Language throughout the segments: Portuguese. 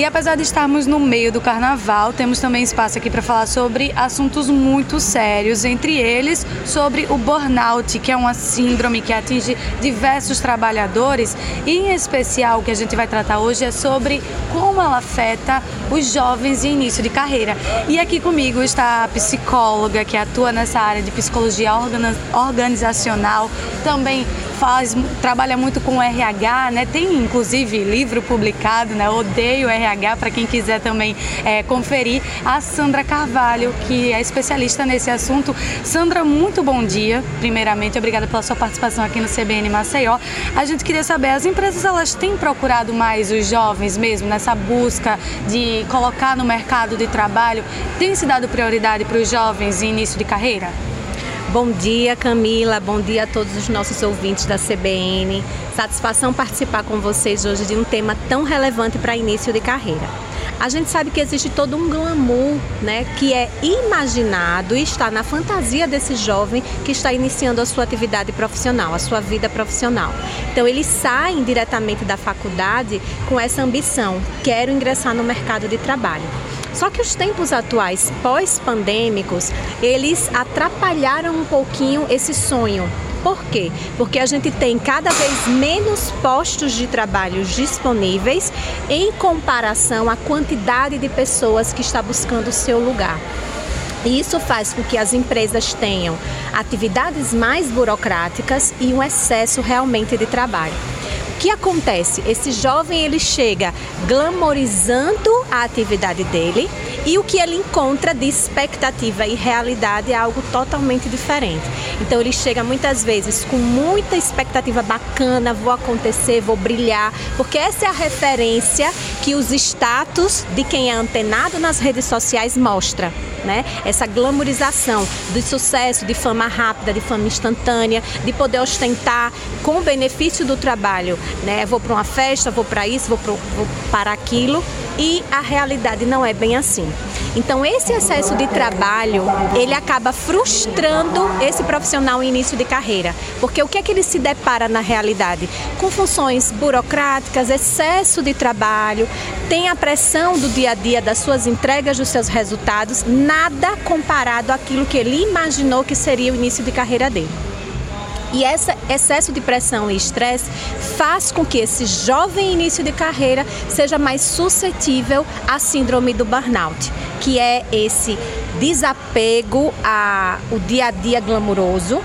E apesar de estarmos no meio do carnaval, temos também espaço aqui para falar sobre assuntos muito sérios, entre eles sobre o burnout, que é uma síndrome que atinge diversos trabalhadores, e em especial o que a gente vai tratar hoje é sobre como ela afeta os jovens em início de carreira. E aqui comigo está a psicóloga que atua nessa área de psicologia organizacional, também faz, trabalha muito com RH, né? Tem inclusive livro publicado, né? Odeio RH para quem quiser também é, conferir. A Sandra Carvalho, que é especialista nesse assunto. Sandra, muito bom dia. Primeiramente, obrigada pela sua participação aqui no CBN Maceió. A gente queria saber, as empresas elas têm procurado mais os jovens mesmo nessa busca de colocar no mercado de trabalho? Tem se dado prioridade para os jovens em início de carreira? Bom dia, Camila. Bom dia a todos os nossos ouvintes da CBN. Satisfação participar com vocês hoje de um tema tão relevante para início de carreira. A gente sabe que existe todo um glamour, né, que é imaginado e está na fantasia desse jovem que está iniciando a sua atividade profissional, a sua vida profissional. Então eles saem diretamente da faculdade com essa ambição, quero ingressar no mercado de trabalho. Só que os tempos atuais, pós-pandêmicos, eles atrapalharam um pouquinho esse sonho. Por quê? Porque a gente tem cada vez menos postos de trabalho disponíveis em comparação à quantidade de pessoas que está buscando o seu lugar. E isso faz com que as empresas tenham atividades mais burocráticas e um excesso realmente de trabalho que acontece? Esse jovem ele chega glamorizando a atividade dele e o que ele encontra de expectativa e realidade é algo totalmente diferente. Então ele chega muitas vezes com muita expectativa bacana, vou acontecer, vou brilhar, porque essa é a referência que os status de quem é antenado nas redes sociais mostra né? Essa glamorização do sucesso, de fama rápida, de fama instantânea, de poder ostentar com o benefício do trabalho, né? Vou para uma festa, vou para isso, vou, pro, vou para aquilo e a realidade não é bem assim. Então esse excesso de trabalho, ele acaba frustrando esse profissional em início de carreira, porque o que é que ele se depara na realidade? Com funções burocráticas, excesso de trabalho, tem a pressão do dia a dia das suas entregas, dos seus resultados, nada comparado àquilo que ele imaginou que seria o início de carreira dele. E esse excesso de pressão e estresse faz com que esse jovem início de carreira seja mais suscetível à síndrome do burnout, que é esse desapego ao dia a dia glamuroso,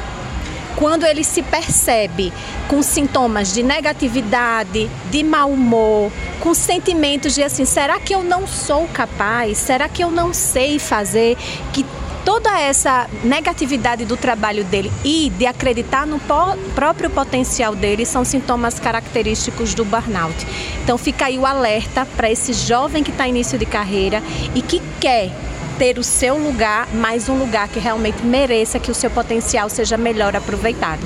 quando ele se percebe com sintomas de negatividade, de mau humor, com sentimentos de assim, será que eu não sou capaz? Será que eu não sei fazer? Que toda essa negatividade do trabalho dele e de acreditar no próprio potencial dele são sintomas característicos do burnout. Então fica aí o alerta para esse jovem que está início de carreira e que quer ter o seu lugar, mas um lugar que realmente mereça que o seu potencial seja melhor aproveitado.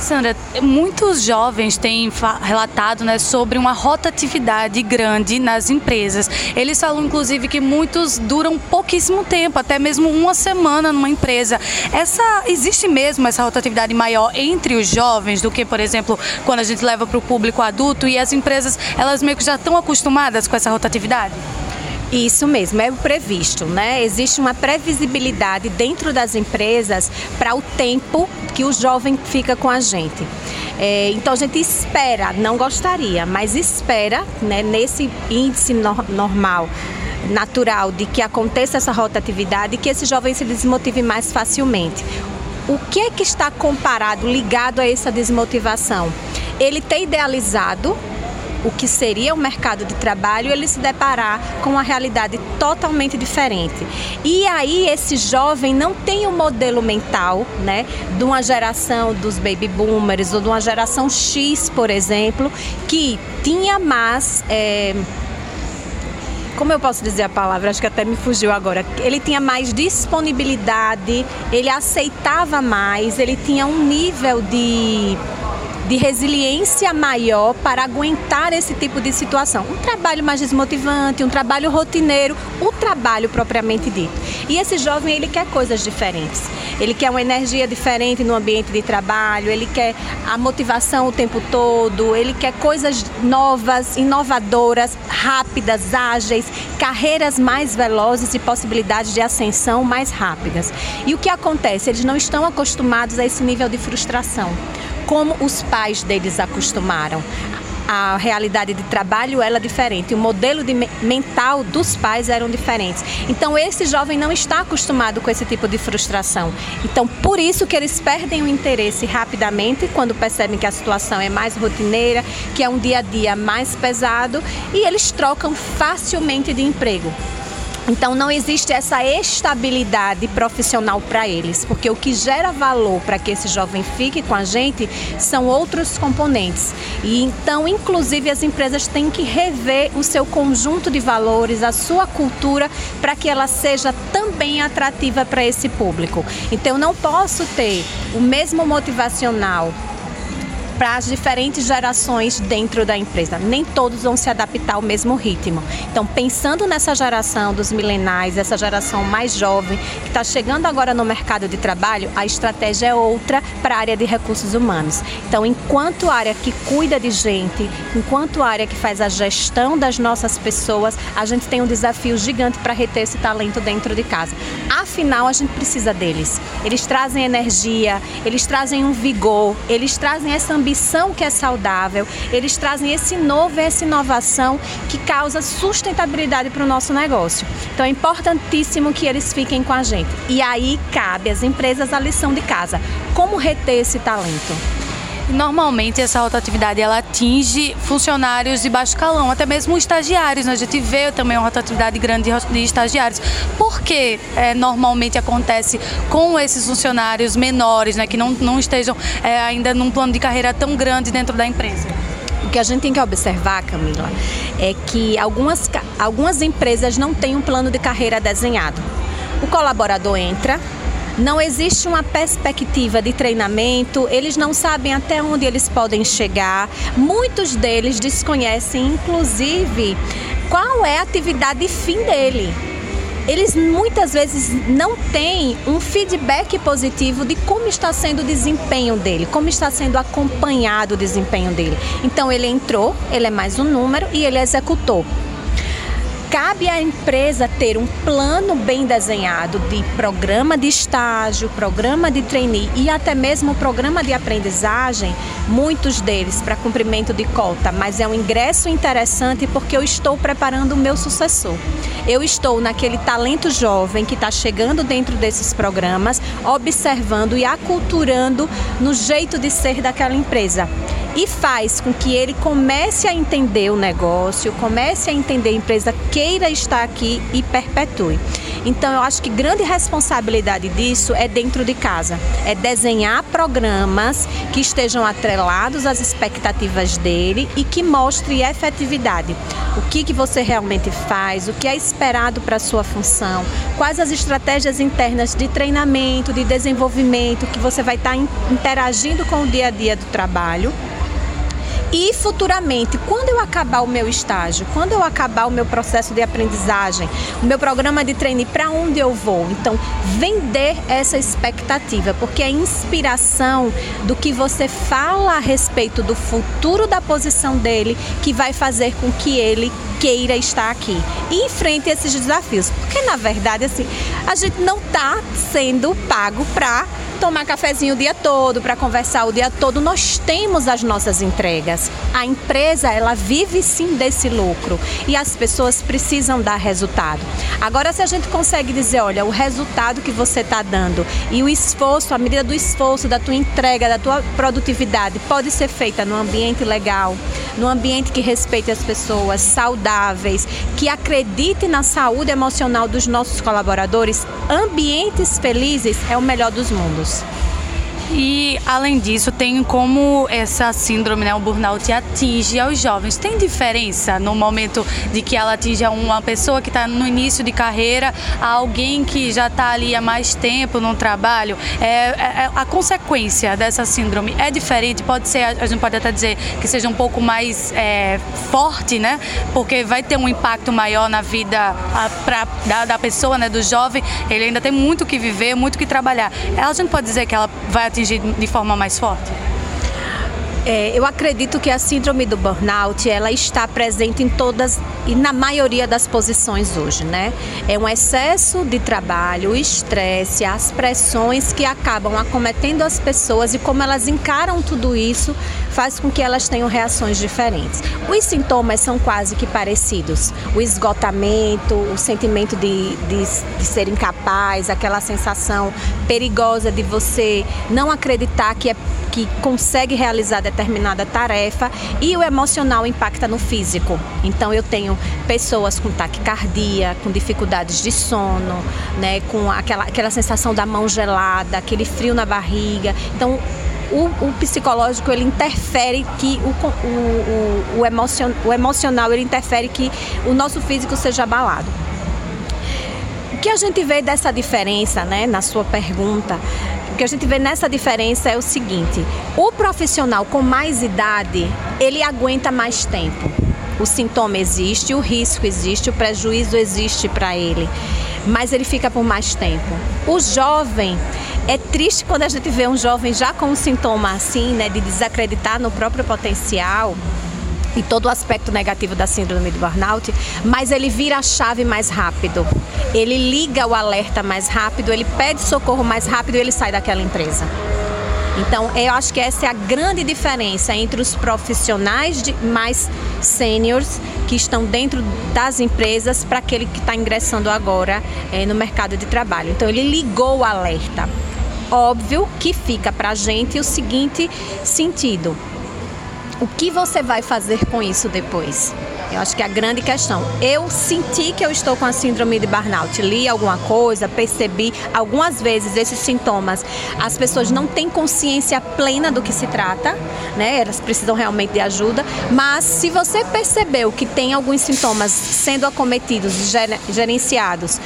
Sandra, muitos jovens têm relatado né, sobre uma rotatividade grande nas empresas. Eles falam, inclusive, que muitos duram pouquíssimo tempo, até mesmo uma semana numa empresa. Essa existe mesmo essa rotatividade maior entre os jovens do que, por exemplo, quando a gente leva para o público adulto e as empresas elas meio que já estão acostumadas com essa rotatividade? Isso mesmo, é o previsto, né? Existe uma previsibilidade dentro das empresas para o tempo que o jovem fica com a gente. É, então a gente espera, não gostaria, mas espera, né, nesse índice no normal natural de que aconteça essa rotatividade e que esse jovem se desmotive mais facilmente. O que é que está comparado, ligado a essa desmotivação? Ele ter idealizado o que seria o mercado de trabalho, ele se deparar com uma realidade totalmente diferente. E aí esse jovem não tem o um modelo mental, né, de uma geração dos baby boomers ou de uma geração X, por exemplo, que tinha mais é, como eu posso dizer a palavra? Acho que até me fugiu agora. Ele tinha mais disponibilidade, ele aceitava mais, ele tinha um nível de de resiliência maior para aguentar esse tipo de situação. Um trabalho mais desmotivante, um trabalho rotineiro, o trabalho propriamente dito. E esse jovem, ele quer coisas diferentes. Ele quer uma energia diferente no ambiente de trabalho, ele quer a motivação o tempo todo, ele quer coisas novas, inovadoras, rápidas, ágeis, carreiras mais velozes e possibilidades de ascensão mais rápidas. E o que acontece? Eles não estão acostumados a esse nível de frustração, como os pais deles acostumaram a realidade de trabalho ela é diferente, o modelo de mental dos pais eram diferentes. Então esse jovem não está acostumado com esse tipo de frustração. Então por isso que eles perdem o interesse rapidamente quando percebem que a situação é mais rotineira, que é um dia a dia mais pesado e eles trocam facilmente de emprego. Então não existe essa estabilidade profissional para eles, porque o que gera valor para que esse jovem fique com a gente são outros componentes. E então, inclusive, as empresas têm que rever o seu conjunto de valores, a sua cultura, para que ela seja também atrativa para esse público. Então, eu não posso ter o mesmo motivacional para as diferentes gerações dentro da empresa. Nem todos vão se adaptar ao mesmo ritmo. Então, pensando nessa geração dos milenais, essa geração mais jovem que está chegando agora no mercado de trabalho, a estratégia é outra para a área de recursos humanos. Então, enquanto área que cuida de gente, enquanto área que faz a gestão das nossas pessoas, a gente tem um desafio gigante para reter esse talento dentro de casa. Afinal, a gente precisa deles. Eles trazem energia, eles trazem um vigor, eles trazem essa ambição ambição que é saudável, eles trazem esse novo, essa inovação que causa sustentabilidade para o nosso negócio. Então é importantíssimo que eles fiquem com a gente. E aí cabe às empresas a lição de casa: como reter esse talento? Normalmente essa rotatividade ela atinge funcionários de baixo calão, até mesmo estagiários. Né? A gente vê também uma rotatividade grande de estagiários. Por que é, normalmente acontece com esses funcionários menores, né, que não, não estejam é, ainda num plano de carreira tão grande dentro da empresa? O que a gente tem que observar, Camila, é que algumas, algumas empresas não têm um plano de carreira desenhado. O colaborador entra, não existe uma perspectiva de treinamento, eles não sabem até onde eles podem chegar. Muitos deles desconhecem, inclusive, qual é a atividade fim dele eles muitas vezes não têm um feedback positivo de como está sendo o desempenho dele, como está sendo acompanhado o desempenho dele. Então ele entrou, ele é mais um número e ele executou. Cabe à empresa ter um plano bem desenhado de programa de estágio, programa de trainee e até mesmo programa de aprendizagem, muitos deles para cumprimento de cota, mas é um ingresso interessante porque eu estou preparando o meu sucessor. Eu estou naquele talento jovem que está chegando dentro desses programas, observando e aculturando no jeito de ser daquela empresa e faz com que ele comece a entender o negócio, comece a entender a empresa, queira estar aqui e perpetue. Então, eu acho que grande responsabilidade disso é dentro de casa, é desenhar programas que estejam atrelados às expectativas dele e que mostre efetividade. O que, que você realmente faz, o que é esperado para a sua função, quais as estratégias internas de treinamento, de desenvolvimento que você vai estar interagindo com o dia a dia do trabalho e futuramente, quando eu acabar o meu estágio, quando eu acabar o meu processo de aprendizagem, o meu programa de treino, para onde eu vou? Então, vender essa expectativa, porque a inspiração do que você fala a respeito do futuro da posição dele que vai fazer com que ele queira estar aqui e enfrente esses desafios. Porque na verdade, assim, a gente não está sendo pago para tomar cafezinho o dia todo, para conversar o dia todo. Nós temos as nossas entregas. A empresa, ela vive sim desse lucro e as pessoas precisam dar resultado. Agora, se a gente consegue dizer, olha, o resultado que você está dando e o esforço, a medida do esforço, da tua entrega, da tua produtividade, pode ser feita no ambiente legal, no ambiente que respeite as pessoas, saudáveis, que acredite na saúde emocional dos nossos colaboradores, ambientes felizes é o melhor dos mundos. news. E além disso, tem como essa síndrome, né, o burnout atinge aos jovens. Tem diferença no momento de que ela atinge uma pessoa que está no início de carreira, a alguém que já está ali há mais tempo no trabalho? É, é, é, a consequência dessa síndrome é diferente? Pode ser, a gente pode até dizer que seja um pouco mais é, forte, né? Porque vai ter um impacto maior na vida a, pra, da, da pessoa, né, do jovem. Ele ainda tem muito que viver, muito que trabalhar. A gente pode dizer que ela vai atingir atingir de forma mais forte? É, eu acredito que a síndrome do burnout ela está presente em todas e na maioria das posições hoje, né? É um excesso de trabalho, o estresse, as pressões que acabam acometendo as pessoas e como elas encaram tudo isso faz com que elas tenham reações diferentes. Os sintomas são quase que parecidos: o esgotamento, o sentimento de, de, de ser incapaz, aquela sensação perigosa de você não acreditar que é que consegue realizar determinada tarefa e o emocional impacta no físico. Então eu tenho pessoas com taquicardia, com dificuldades de sono, né, com aquela, aquela sensação da mão gelada, aquele frio na barriga. Então o, o, psicológico ele interfere que o, o, o, emocion, o emocional ele interfere que o nosso físico seja abalado. O que a gente vê dessa diferença, né, na sua pergunta, que a gente vê nessa diferença é o seguinte: o profissional com mais idade, ele aguenta mais tempo. O sintoma existe, o risco existe, o prejuízo existe para ele, mas ele fica por mais tempo. O jovem, é triste quando a gente vê um jovem já com um sintoma assim, né, de desacreditar no próprio potencial e todo o aspecto negativo da síndrome do burnout, mas ele vira a chave mais rápido. Ele liga o alerta mais rápido, ele pede socorro mais rápido e ele sai daquela empresa. Então, eu acho que essa é a grande diferença entre os profissionais de, mais sêniores que estão dentro das empresas para aquele que está ingressando agora é, no mercado de trabalho. Então, ele ligou o alerta. Óbvio que fica para a gente o seguinte sentido: o que você vai fazer com isso depois? Eu acho que é a grande questão. Eu senti que eu estou com a síndrome de burnout, li alguma coisa, percebi algumas vezes esses sintomas. As pessoas não têm consciência plena do que se trata, né? Elas precisam realmente de ajuda. Mas se você percebeu que tem alguns sintomas sendo acometidos, gerenciados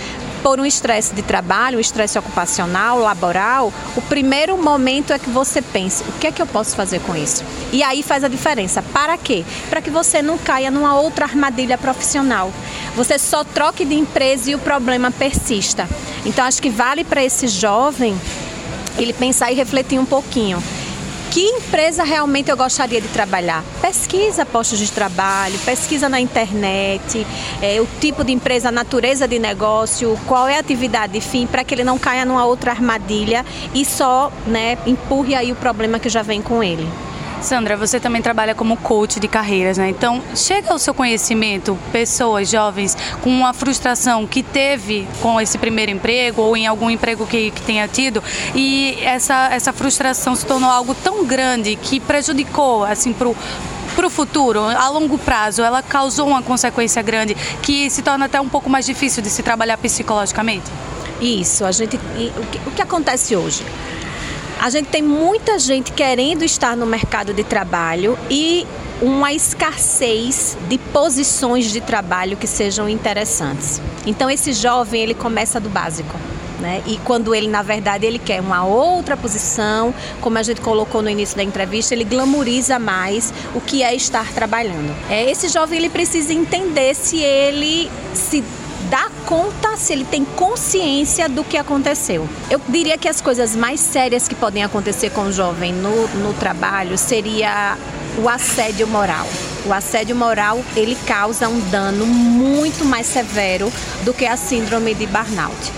por um estresse de trabalho, um estresse ocupacional, laboral, o primeiro momento é que você pense: o que é que eu posso fazer com isso? E aí faz a diferença. Para quê? Para que você não caia numa outra armadilha profissional. Você só troque de empresa e o problema persista. Então acho que vale para esse jovem ele pensar e refletir um pouquinho que empresa realmente eu gostaria de trabalhar. Pesquisa postos de trabalho, pesquisa na internet, é, o tipo de empresa, a natureza de negócio, qual é a atividade fim, para que ele não caia numa outra armadilha e só né, empurre aí o problema que já vem com ele. Sandra, você também trabalha como coach de carreiras, né? Então, chega ao seu conhecimento pessoas jovens com uma frustração que teve com esse primeiro emprego ou em algum emprego que, que tenha tido e essa, essa frustração se tornou algo tão grande que prejudicou, assim, pro para o futuro, a longo prazo, ela causou uma consequência grande que se torna até um pouco mais difícil de se trabalhar psicologicamente? Isso, a gente, o que, o que acontece hoje? A gente tem muita gente querendo estar no mercado de trabalho e uma escassez de posições de trabalho que sejam interessantes. Então esse jovem ele começa do básico. Né? E quando ele, na verdade, ele quer uma outra posição, como a gente colocou no início da entrevista, ele glamoriza mais o que é estar trabalhando. É, esse jovem ele precisa entender se ele se dá conta, se ele tem consciência do que aconteceu. Eu diria que as coisas mais sérias que podem acontecer com o jovem no, no trabalho seria o assédio moral. O assédio moral ele causa um dano muito mais severo do que a síndrome de burnout.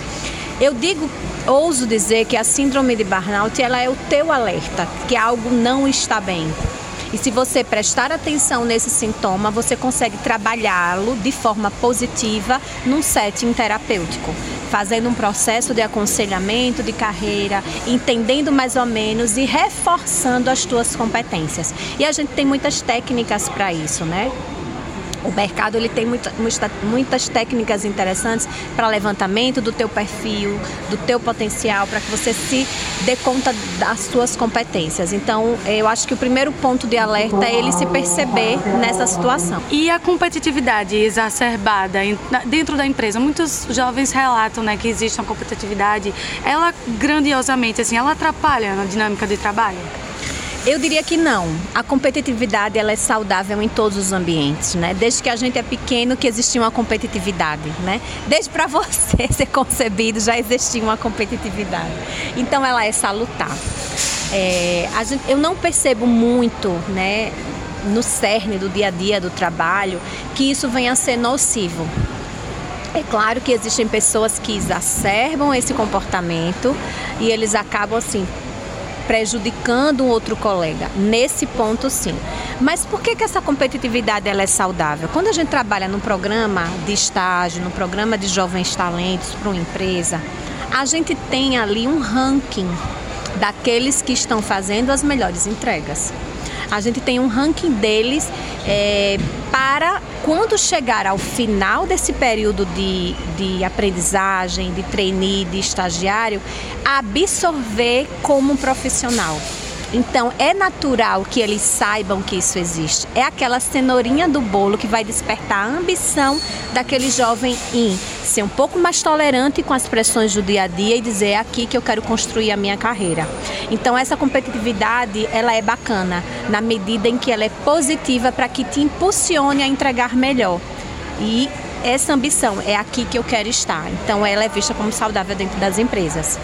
Eu digo, ouso dizer que a síndrome de burnout ela é o teu alerta que algo não está bem. E se você prestar atenção nesse sintoma, você consegue trabalhá-lo de forma positiva num setting terapêutico, fazendo um processo de aconselhamento de carreira, entendendo mais ou menos e reforçando as tuas competências. E a gente tem muitas técnicas para isso, né? O mercado ele tem muita, muitas técnicas interessantes para levantamento do teu perfil, do teu potencial, para que você se dê conta das suas competências. Então, eu acho que o primeiro ponto de alerta é ele se perceber nessa situação. E a competitividade exacerbada dentro da empresa? Muitos jovens relatam né, que existe uma competitividade, ela grandiosamente, assim, ela atrapalha na dinâmica de trabalho? Eu diria que não. A competitividade ela é saudável em todos os ambientes, né? Desde que a gente é pequeno que existia uma competitividade, né? Desde para você ser concebido já existia uma competitividade. Então ela é salutar. É, gente, eu não percebo muito, né? No cerne do dia a dia do trabalho, que isso venha a ser nocivo. É claro que existem pessoas que exacerbam esse comportamento e eles acabam assim prejudicando um outro colega. Nesse ponto, sim. Mas por que, que essa competitividade ela é saudável? Quando a gente trabalha num programa de estágio, num programa de jovens talentos para uma empresa, a gente tem ali um ranking daqueles que estão fazendo as melhores entregas. A gente tem um ranking deles é, para quando chegar ao final desse período de, de aprendizagem, de trainee, de estagiário, absorver como um profissional. Então é natural que eles saibam que isso existe. É aquela cenourinha do bolo que vai despertar a ambição daquele jovem em ser um pouco mais tolerante com as pressões do dia a dia e dizer é aqui que eu quero construir a minha carreira. Então essa competitividade ela é bacana na medida em que ela é positiva para que te impulsione a entregar melhor. E essa ambição é aqui que eu quero estar. Então ela é vista como saudável dentro das empresas.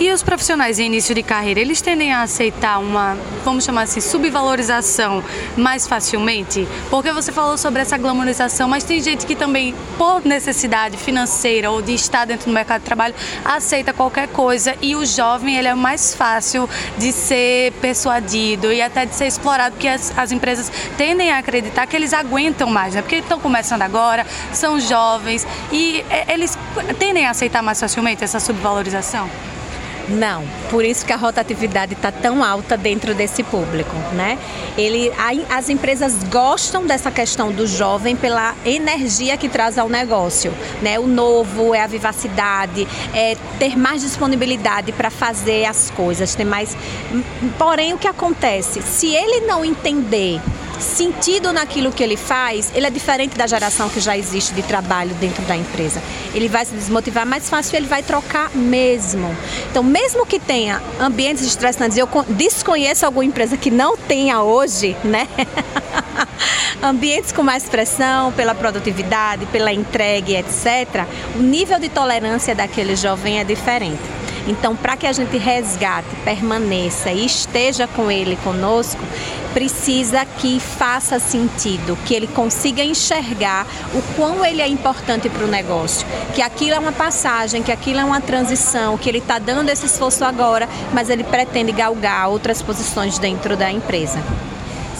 E os profissionais em início de carreira, eles tendem a aceitar uma, vamos chamar assim, subvalorização mais facilmente? Porque você falou sobre essa glamorização, mas tem gente que também, por necessidade financeira ou de estar dentro do mercado de trabalho, aceita qualquer coisa e o jovem ele é mais fácil de ser persuadido e até de ser explorado, porque as, as empresas tendem a acreditar que eles aguentam mais, né? Porque estão começando agora, são jovens e é, eles tendem a aceitar mais facilmente essa subvalorização? Não, por isso que a rotatividade está tão alta dentro desse público, né? Ele, as empresas gostam dessa questão do jovem pela energia que traz ao negócio, né? O novo é a vivacidade, é ter mais disponibilidade para fazer as coisas, ter mais. Porém, o que acontece? Se ele não entender sentido naquilo que ele faz, ele é diferente da geração que já existe de trabalho dentro da empresa. Ele vai se desmotivar mais fácil, ele vai trocar mesmo. Então, mesmo que tenha ambientes estressantes, eu desconheço alguma empresa que não tenha hoje, né? ambientes com mais pressão pela produtividade, pela entrega, etc. O nível de tolerância daquele jovem é diferente. Então, para que a gente resgate, permaneça e esteja com ele conosco, precisa que faça sentido, que ele consiga enxergar o quão ele é importante para o negócio, que aquilo é uma passagem, que aquilo é uma transição, que ele está dando esse esforço agora, mas ele pretende galgar outras posições dentro da empresa.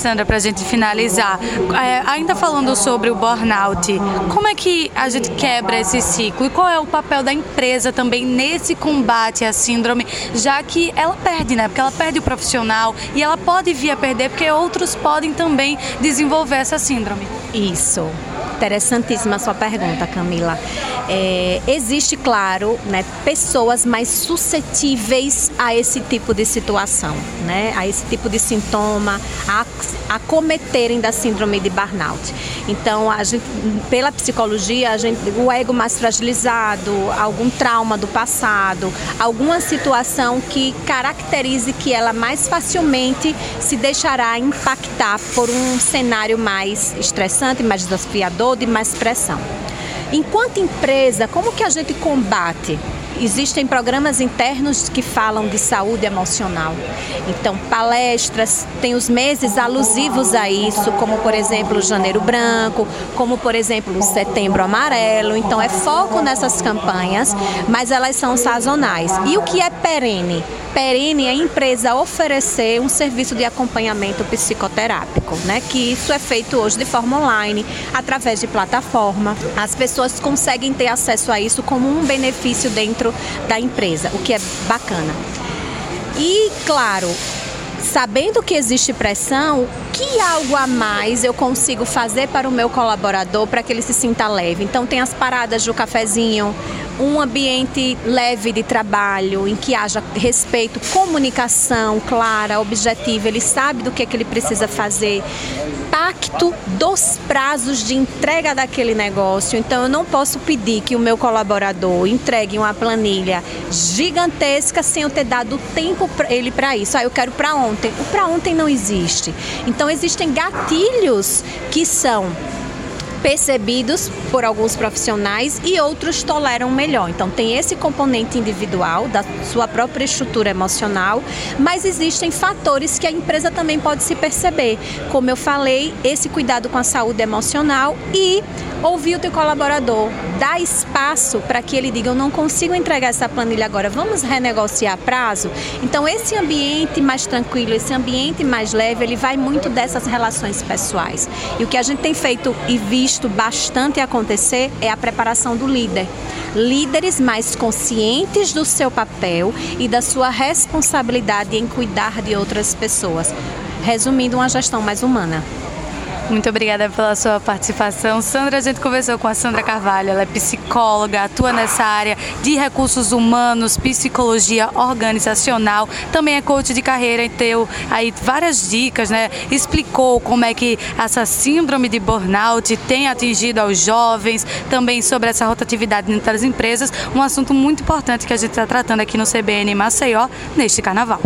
Para a gente finalizar, é, ainda falando sobre o burnout, como é que a gente quebra esse ciclo e qual é o papel da empresa também nesse combate à síndrome, já que ela perde, né? Porque ela perde o profissional e ela pode vir a perder porque outros podem também desenvolver essa síndrome. Isso. Interessantíssima sua pergunta, Camila. É, existe, claro, né, pessoas mais suscetíveis a esse tipo de situação, né, a esse tipo de sintoma, a, cometerem da síndrome de burnout. Então, a gente, pela psicologia, a gente, o ego mais fragilizado, algum trauma do passado, alguma situação que caracterize que ela mais facilmente se deixará impactar por um cenário mais estressante, mais desafiador de mais pressão. Enquanto empresa, como que a gente combate Existem programas internos que falam de saúde emocional. Então, palestras, tem os meses alusivos a isso, como por exemplo o Janeiro Branco, como por exemplo o Setembro Amarelo. Então, é foco nessas campanhas, mas elas são sazonais. E o que é perene? Perene é a empresa oferecer um serviço de acompanhamento psicoterápico, né? Que isso é feito hoje de forma online, através de plataforma. As pessoas conseguem ter acesso a isso como um benefício dentro dentro da empresa, o que é bacana. E, claro, sabendo que existe pressão, que algo a mais eu consigo fazer para o meu colaborador para que ele se sinta leve? Então tem as paradas do cafezinho, um ambiente leve de trabalho, em que haja respeito, comunicação clara, objetiva, ele sabe do que, é que ele precisa fazer, pacto dos prazos de entrega daquele negócio. Então eu não posso pedir que o meu colaborador entregue uma planilha gigantesca sem eu ter dado tempo para ele para isso. Ah, eu quero para ontem. O para ontem não existe. Então existem gatilhos que são percebidos por alguns profissionais e outros toleram melhor. Então tem esse componente individual da sua própria estrutura emocional, mas existem fatores que a empresa também pode se perceber. Como eu falei, esse cuidado com a saúde emocional e ouvir o teu colaborador, dar espaço para que ele diga eu não consigo entregar essa planilha agora, vamos renegociar prazo. Então esse ambiente mais tranquilo, esse ambiente mais leve, ele vai muito dessas relações pessoais. E o que a gente tem feito e visto bastante acontecer é a preparação do líder. Líderes mais conscientes do seu papel e da sua responsabilidade em cuidar de outras pessoas. Resumindo, uma gestão mais humana. Muito obrigada pela sua participação. Sandra, a gente conversou com a Sandra Carvalho, ela é psicóloga, atua nessa área de recursos humanos, psicologia organizacional, também é coach de carreira e deu aí várias dicas, né? Explicou como é que essa síndrome de burnout tem atingido aos jovens, também sobre essa rotatividade entre as empresas, um assunto muito importante que a gente está tratando aqui no CBN Maceió neste carnaval.